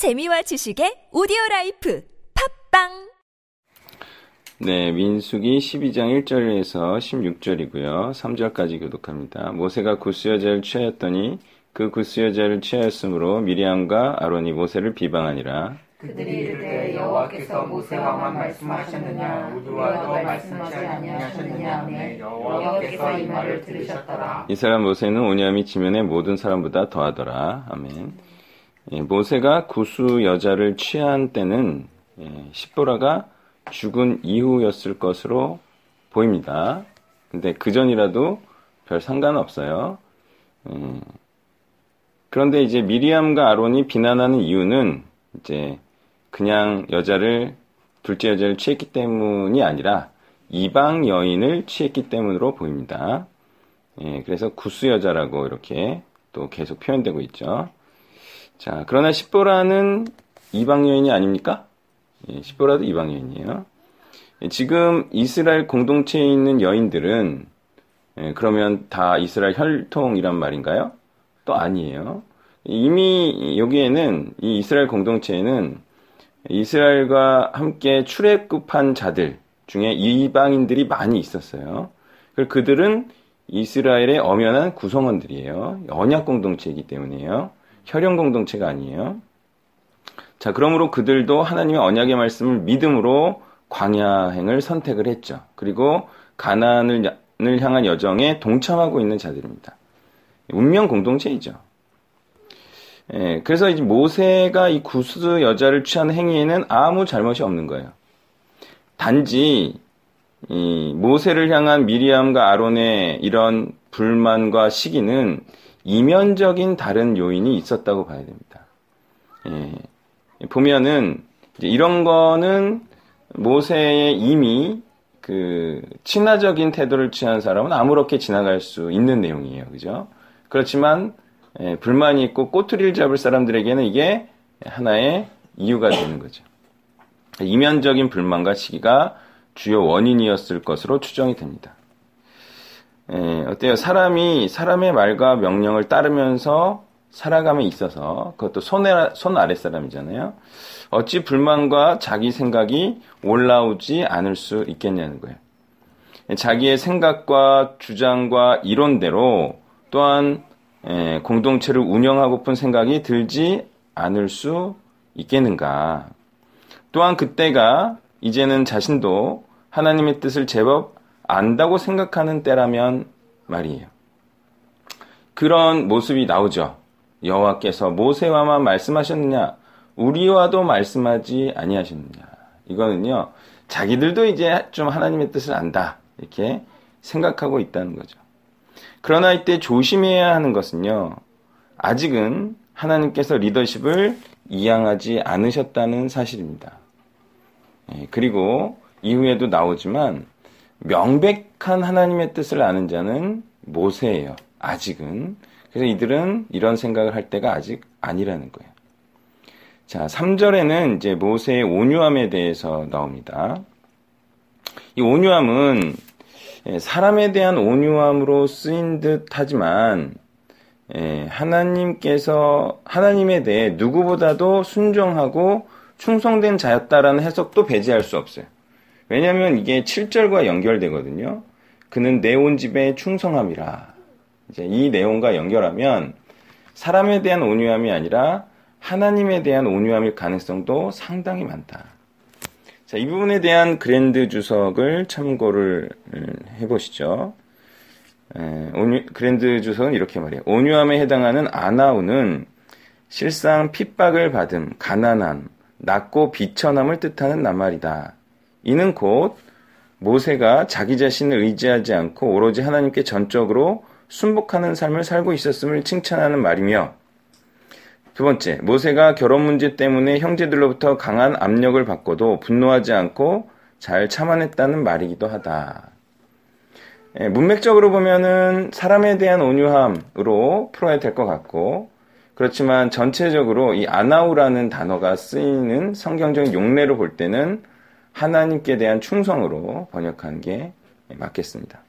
재미와 지식의 오디오 라이프 팟빵 네, 민수기 12장 1절에서 16절이고요. 3절까지 교독합니다. 모세가 구스여자를 취하였더니 그 구스여자를 취하였으므로 미리암과 아론이 모세를 비방하니라. 그들이 이르되 여호와께서 모세와만 말씀하셨느냐 우리와도 말씀하지 아니하셨느냐 여호와께서 이 말을 들으셨더라 이 사람 모세는 온유함이 지면의 모든 사람보다 더하더라. 아멘. 예, 모세가 구수 여자를 취한 때는 예, 십보라가 죽은 이후였을 것으로 보입니다. 근데 그 전이라도 별 상관없어요. 음, 그런데 이제 미리암과 아론이 비난하는 이유는 이제 그냥 여자를 둘째 여자를 취했기 때문이 아니라 이방 여인을 취했기 때문으로 보입니다. 예, 그래서 구수 여자라고 이렇게 또 계속 표현되고 있죠. 자, 그러나 십보라는 이방 여인이 아닙니까? 예, 십보라도 이방 여인이에요. 예, 지금 이스라엘 공동체에 있는 여인들은 예, 그러면 다 이스라엘 혈통이란 말인가요? 또 아니에요. 이미 여기에는 이 이스라엘 공동체에는 이스라엘과 함께 출애굽한 자들 중에 이방인들이 많이 있었어요. 그들은 이스라엘의 엄연한 구성원들이에요. 언약 공동체이기 때문이에요. 혈연 공동체가 아니에요. 자, 그러므로 그들도 하나님의 언약의 말씀을 믿음으로 광야행을 선택을 했죠. 그리고 가나안을 향한 여정에 동참하고 있는 자들입니다. 운명 공동체이죠. 예, 그래서 이제 모세가 이 구스 여자를 취한 행위에는 아무 잘못이 없는 거예요. 단지 이 모세를 향한 미리암과 아론의 이런 불만과 시기는 이면적인 다른 요인이 있었다고 봐야 됩니다. 예, 보면은 이런 거는 모세의 이미 그 친화적인 태도를 취한 사람은 아무렇게 지나갈 수 있는 내용이에요. 그죠? 그렇지만 예, 불만이 있고 꼬투리를 잡을 사람들에게는 이게 하나의 이유가 되는 거죠. 이면적인 불만과 시기가 주요 원인이었을 것으로 추정이 됩니다. 예, 어때요? 사람이 사람의 말과 명령을 따르면서 살아감에 있어서 그것도 손, 손 아래 사람이잖아요. 어찌 불만과 자기 생각이 올라오지 않을 수 있겠냐는 거예요. 자기의 생각과 주장과 이론대로 또한 예, 공동체를 운영하고픈 생각이 들지 않을 수 있겠는가. 또한 그때가 이제는 자신도 하나님의 뜻을 제법 안다고 생각하는 때라면 말이에요. 그런 모습이 나오죠. 여호와께서 모세와만 말씀하셨느냐? 우리와도 말씀하지 아니하셨느냐? 이거는요. 자기들도 이제 좀 하나님의 뜻을 안다. 이렇게 생각하고 있다는 거죠. 그러나 이때 조심해야 하는 것은요. 아직은 하나님께서 리더십을 이양하지 않으셨다는 사실입니다. 예, 그리고 이후에도 나오지만 명백한 하나님의 뜻을 아는 자는 모세예요. 아직은. 그래서 이들은 이런 생각을 할 때가 아직 아니라는 거예요. 자, 3절에는 이제 모세의 온유함에 대해서 나옵니다. 이 온유함은 예, 사람에 대한 온유함으로 쓰인 듯 하지만 예, 하나님께서 하나님에 대해 누구보다도 순종하고 충성된 자였다라는 해석도 배제할 수 없어요. 왜냐하면 이게 7절과 연결되거든요. 그는 내 온 집에 충성함이라. 이제 이 내용과 연결하면 사람에 대한 온유함이 아니라 하나님에 대한 온유함일 가능성도 상당히 많다. 자, 이 부분에 대한 그랜드 주석을 참고를 음, 해보시죠. 에, 온유, 그랜드 주석은 이렇게 말해요. 온유함에 해당하는 아나우는 실상 핍박을 받음, 가난함, 낮고 비천함을 뜻하는 낱말이다. 이는 곧 모세가 자기 자신을 의지하지 않고 오로지 하나님께 전적으로 순복하는 삶을 살고 있었음을 칭찬하는 말이며 두 번째, 모세가 결혼 문제 때문에 형제들로부터 강한 압력을 받고도 분노하지 않고 잘 참아냈다는 말이기도 하다. 예, 문맥적으로 보면은 사람에 대한 온유함으로 풀어야 될 것 같고, 그렇지만 전체적으로 이 아나우라는 단어가 쓰이는 성경적인 용례로 볼 때는 하나님께 대한 충성으로 번역한 게 맞겠습니다.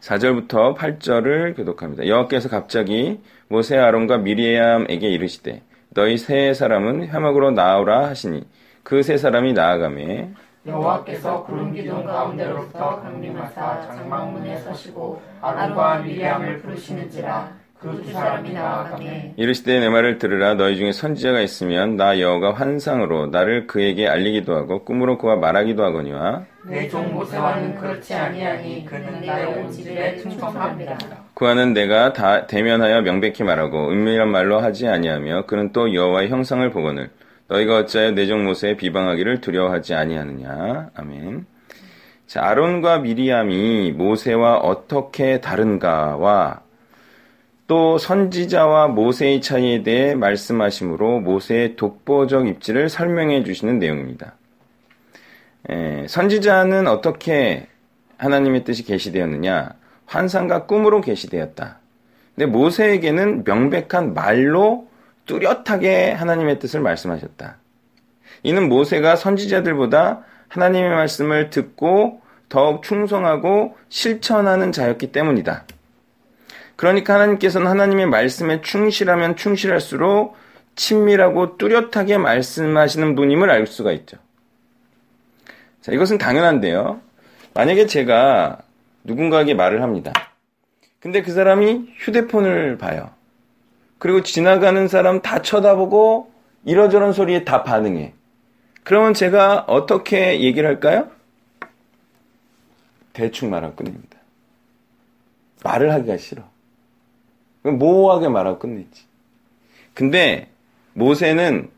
4절부터 8절을 교독합니다. 여호와께서 갑자기 모세 아론과 미리암에게 이르시되 너희 세 사람은 회막으로 나오라 하시니 그 세 사람이 나아가매 여호와께서 구름 기둥 가운데로부터 강림하사 장막문에 서시고 아론과 미리암을 부르시는지라 그 두 사람이 나아가매 이르시되 내 말을 들으라. 너희 중에 선지자가 있으면 나 여호가 환상으로 나를 그에게 알리기도 하고 꿈으로 그와 말하기도 하거니와 내종 모세와는 그렇지 아니하니 그는 나의 온 집에 충성합니다. 그와는 내가 다 대면하여 명백히 말하고 은밀한 말로 하지 아니하며 그는 또 여호와의 형상을 보거늘 너희가 어찌하여 내종 모세의 비방하기를 두려워하지 아니하느냐. 아멘. 자 아론과 미리암이 모세와 어떻게 다른가와 또 선지자와 모세의 차이에 대해 말씀하심으로 모세의 독보적 입지를 설명해 주시는 내용입니다. 에, 선지자는 어떻게 하나님의 뜻이 계시되었느냐? 환상과 꿈으로 계시되었다. 근데 모세에게는 명백한 말로 뚜렷하게 하나님의 뜻을 말씀하셨다. 이는 모세가 선지자들보다 하나님의 말씀을 듣고 더욱 충성하고 실천하는 자였기 때문이다. 그러니까 하나님께서는 하나님의 말씀에 충실하면 충실할수록 친밀하고 뚜렷하게 말씀하시는 분임을 알 수가 있죠. 자, 이것은 당연한데요. 만약에 제가 누군가에게 말을 합니다. 근데 그 사람이 휴대폰을 봐요. 그리고 지나가는 사람 다 쳐다보고 이러저런 소리에 다 반응해. 그러면 제가 어떻게 얘기를 할까요? 대충 말하고 끝냅니다. 말을 하기가 싫어. 모호하게 말하고 끝냈지. 근데 모세는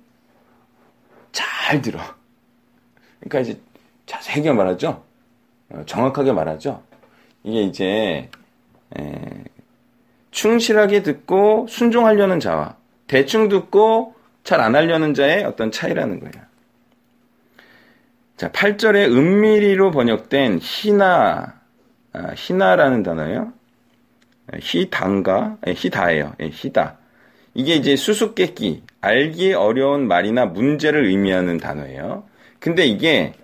잘 들어. 그러니까 이제 자세하게 말하죠. 어, 정확하게 말하죠. 이게 이제 에, 충실하게 듣고 순종하려는 자와 대충 듣고 잘 안 하려는 자의 어떤 차이라는 거예요. 자, 8절에 은밀히로 번역된 희나, 아, 희나라는 단어예요. 희단가, 예, 희다예요. 예, 희다. 이게 이제 수수께끼, 알기 어려운 말이나 문제를 의미하는 단어예요. 근데 이게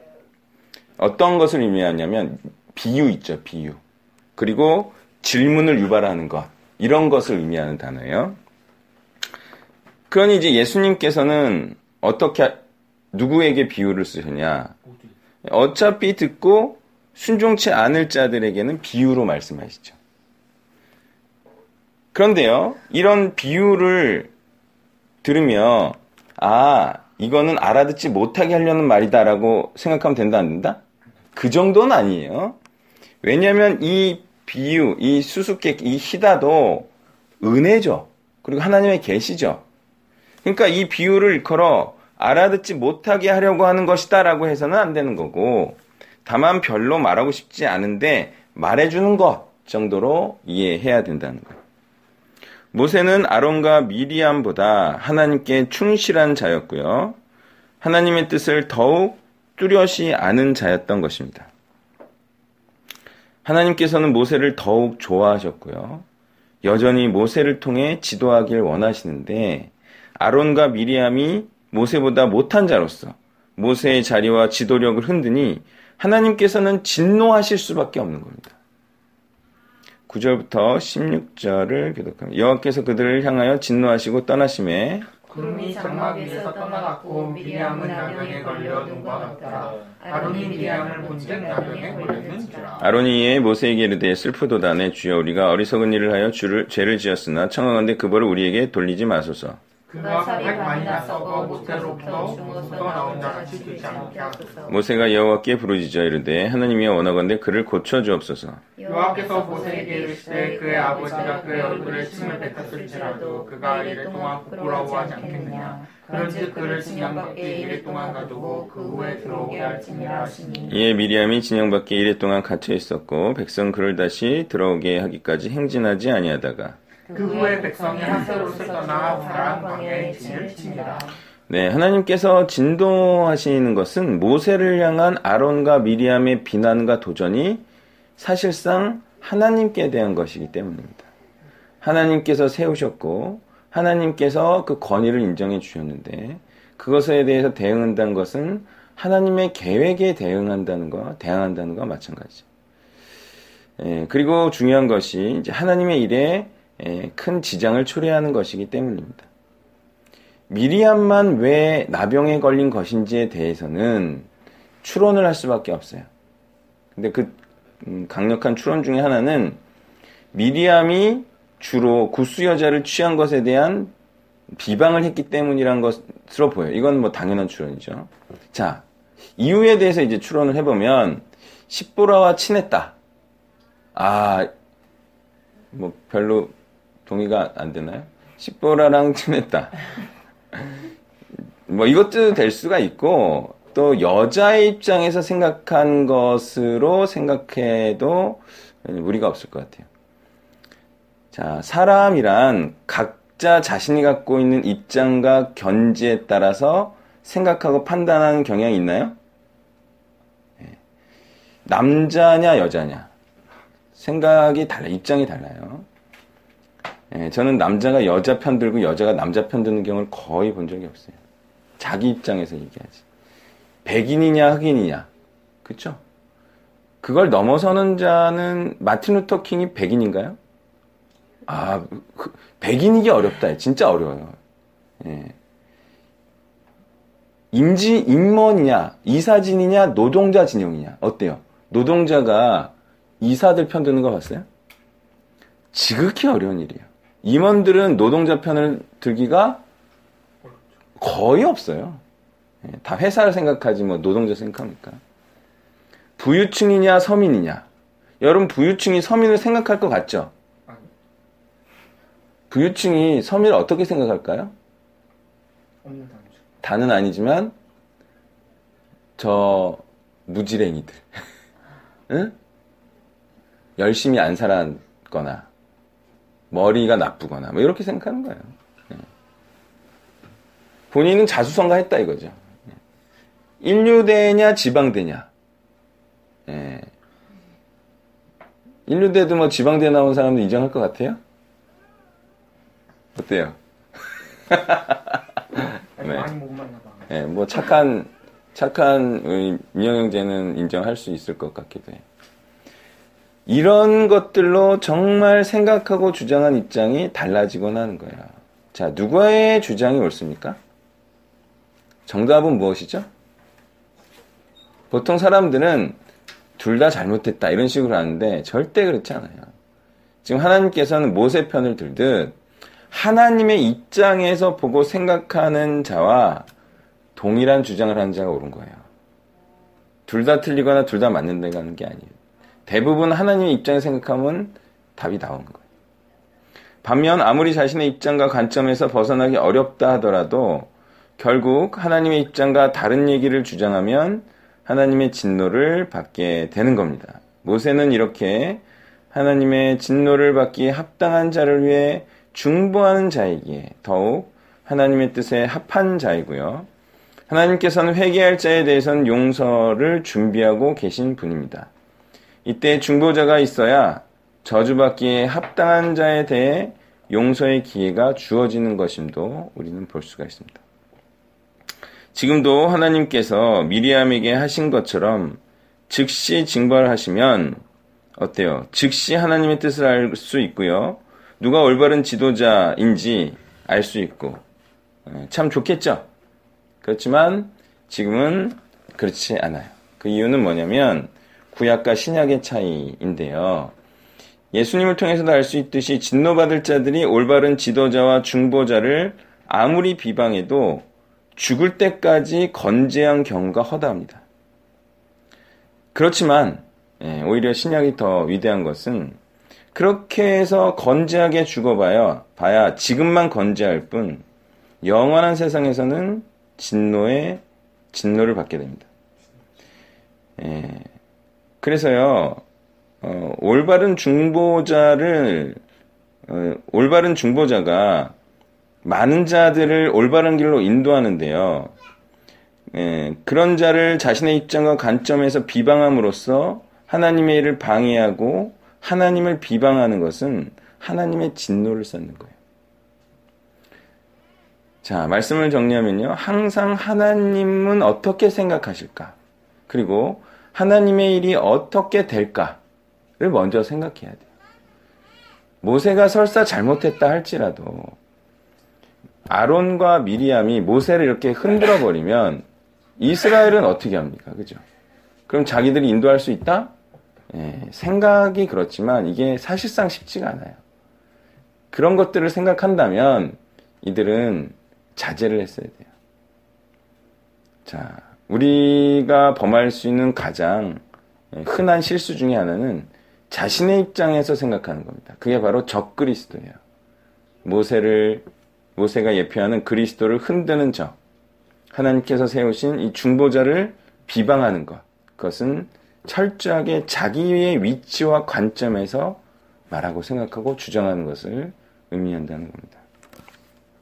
어떤 것을 의미하냐면 비유 있죠, 비유. 그리고 질문을 유발하는 것. 이런 것을 의미하는 단어예요. 그러니 이제 예수님께서는 어떻게 누구에게 비유를 쓰셨냐? 어차피 듣고 순종치 않을 자들에게는 비유로 말씀하시죠. 그런데요, 이런 비유를 들으며, 아, 이거는 알아듣지 못하게 하려는 말이다라고 생각하면 된다, 안 된다? 그 정도는 아니에요. 왜냐하면 이 비유, 이 수수께끼, 이 희다도 은혜죠. 그리고 하나님의 계시죠. 그러니까 이 비유를 일컬어 알아듣지 못하게 하려고 하는 것이다라고 해서는 안 되는 거고, 다만 별로 말하고 싶지 않은데 말해주는 것 정도로 이해해야 된다는 거예요. 모세는 아론과 미리암보다 하나님께 충실한 자였고요. 하나님의 뜻을 더욱 뚜렷이 아는 자였던 것입니다. 하나님께서는 모세를 더욱 좋아하셨고요. 여전히 모세를 통해 지도하길 원하시는데 아론과 미리암이 모세보다 못한 자로서 모세의 자리와 지도력을 흔드니 하나님께서는 진노하실 수밖에 없는 겁니다. 9절부터 16절을 교독합니다. 여호와께서 그들을 향하여 진노하시고 떠나심에 구름이 장막 위에서 떠나갔고 미리암은 나병에 걸려 눈과 같더라. 아론이 미리암을 본즉 나병에 걸렸는지라. 아론이 이에 모세에게 이르되 슬프도다 내 주여 우리가 어리석은 일을 하여 주를 죄를 지었으나 청하건대 그 벌을 우리에게 돌리지 마소서. 그가 살이 반이나 썩어 모태로부터 죽어서 나온 자 같이 되지 않게 하소서. 모세가 여호와께 부르짖어 이르되 하나님이 원하건대 그를 고쳐 주옵소서. 여호와께서 모세에게 이르시되 그의 아버지가 그의 얼굴에 침을 뱉었을지라도 그가 이래 동안 부끄러워하지 않겠느냐. 그런즉 그를 진영 밖에 이래 동안 가두고 그 후에 들어오게 할지니라 하시니 이에 미리암이 진영 밖에 이래 동안 갇혀 있었고 백성 그를 다시 들어오게 하기까지 행진하지 아니하다가 그 후에 백성이 하세롯을 떠나 바람 광야에 진을 칩니다. 네, 하나님께서 진도하시는 것은 모세를 향한 아론과 미리암의 비난과 도전이 사실상 하나님께 대한 것이기 때문입니다. 하나님께서 세우셨고 하나님께서 그 권위를 인정해 주셨는데 그것에 대해서 대응한다는 것은 하나님의 계획에 대응한다는 거, 대항한다는 것과 마찬가지죠. 예, 그리고 중요한 것이 이제 하나님의 일에 예, 큰 지장을 초래하는 것이기 때문입니다. 미리암만 왜 나병에 걸린 것인지에 대해서는 추론을 할 수밖에 없어요. 근데 그 음, 강력한 추론 중에 하나는 미리암이 주로 구스 여자를 취한 것에 대한 비방을 했기 때문이란 것으로 보여요. 이건 뭐 당연한 추론이죠. 자, 이유에 대해서 이제 추론을 해보면, 십보라와 친했다. 아, 뭐 별로 동의가 안 되나요? 십보라랑 친했다. 뭐 이것도 될 수가 있고, 또 여자의 입장에서 생각한 것으로 생각해도 무리가 없을 것 같아요. 자, 사람이란 각자 자신이 갖고 있는 입장과 견지에 따라서 생각하고 판단하는 경향이 있나요? 네. 남자냐, 여자냐. 생각이 달라요. 입장이 달라요. 네, 저는 남자가 여자 편 들고 여자가 남자 편 드는 경우를 거의 본 적이 없어요. 자기 입장에서 얘기하지. 백인이냐, 흑인이냐. 그쵸? 그걸 넘어서는 자는 마틴 루터 킹이 백인인가요? 아, 그, 백인이기 어렵다. 진짜 어려워요. 예. 임지, 임원이냐, 이사진이냐, 노동자 진영이냐. 어때요? 노동자가 이사들 편 드는 거 봤어요? 지극히 어려운 일이에요. 임원들은 노동자 편을 들기가 거의 없어요. 예, 다 회사를 생각하지 뭐 노동자 생각합니까? 부유층이냐 서민이냐. 여러분 부유층이 서민을 생각할 것 같죠? 부유층이 서민을 어떻게 생각할까요? 다는 아니지만 저 무지랭이들 응? 열심히 안 살았거나 머리가 나쁘거나 뭐 이렇게 생각하는 거예요. 예. 본인은 자수성가했다 이거죠. 인류대냐 지방대냐. 예. 인류대도 뭐 지방대 나온 사람도 인정할 것 같아요? 어때요? 네. 예, 뭐 착한 착한 민영 형제는 인정할 수 있을 것 같기도 해요. 이런 것들로 정말 생각하고 주장한 입장이 달라지곤 하는 거예요. 자, 누구의 주장이 옳습니까? 정답은 무엇이죠? 보통 사람들은 둘 다 잘못했다 이런 식으로 하는데 절대 그렇지 않아요. 지금 하나님께서는 모세 편을 들듯 하나님의 입장에서 보고 생각하는 자와 동일한 주장을 하는 자가 옳은 거예요. 둘 다 틀리거나 둘 다 맞는다는 게 아니에요. 대부분 하나님의 입장에 생각하면 답이 나오는 거예요. 반면 아무리 자신의 입장과 관점에서 벗어나기 어렵다 하더라도 결국 하나님의 입장과 다른 얘기를 주장하면 하나님의 진노를 받게 되는 겁니다. 모세는 이렇게 하나님의 진노를 받기 합당한 자를 위해 중보하는 자이기에 더욱 하나님의 뜻에 합한 자이고요. 하나님께서는 회개할 자에 대해서는 용서를 준비하고 계신 분입니다. 이때 중보자가 있어야 저주받기에 합당한 자에 대해 용서의 기회가 주어지는 것임도 우리는 볼 수가 있습니다. 지금도 하나님께서 미리암에게 하신 것처럼 즉시 징벌을 하시면 어때요? 즉시 하나님의 뜻을 알 수 있고요. 누가 올바른 지도자인지 알 수 있고 참 좋겠죠. 그렇지만 지금은 그렇지 않아요. 그 이유는 뭐냐면 구약과 신약의 차이인데요. 예수님을 통해서도 알 수 있듯이 진노받을 자들이 올바른 지도자와 중보자를 아무리 비방해도 죽을 때까지 건재한 경우가 허다합니다. 그렇지만 예, 오히려 신약이 더 위대한 것은 그렇게 해서 건재하게 죽어봐야 봐야 지금만 건재할 뿐 영원한 세상에서는 진노의 진노를 받게 됩니다. 예, 그래서요 어, 올바른 중보자를 어, 올바른 중보자가 많은 자들을 올바른 길로 인도하는데요. 예, 그런 자를 자신의 입장과 관점에서 비방함으로써 하나님의 일을 방해하고 하나님을 비방하는 것은 하나님의 진노를 쌓는 거예요. 자, 말씀을 정리하면요. 항상 하나님은 어떻게 생각하실까? 그리고 하나님의 일이 어떻게 될까를 먼저 생각해야 돼요. 모세가 설사 잘못했다 할지라도 아론과 미리암이 모세를 이렇게 흔들어 버리면 이스라엘은 어떻게 합니까? 그죠? 그럼 자기들이 인도할 수 있다? 예, 생각이 그렇지만 이게 사실상 쉽지가 않아요. 그런 것들을 생각한다면 이들은 자제를 했어야 돼요. 자, 우리가 범할 수 있는 가장 흔한 실수 중에 하나는 자신의 입장에서 생각하는 겁니다. 그게 바로 적그리스도예요. 모세를 모세가 예표하는 그리스도를 흔드는 적. 하나님께서 세우신 이 중보자를 비방하는 것. 그것은 철저하게 자기의 위치와 관점에서 말하고 생각하고 주장하는 것을 의미한다는 겁니다.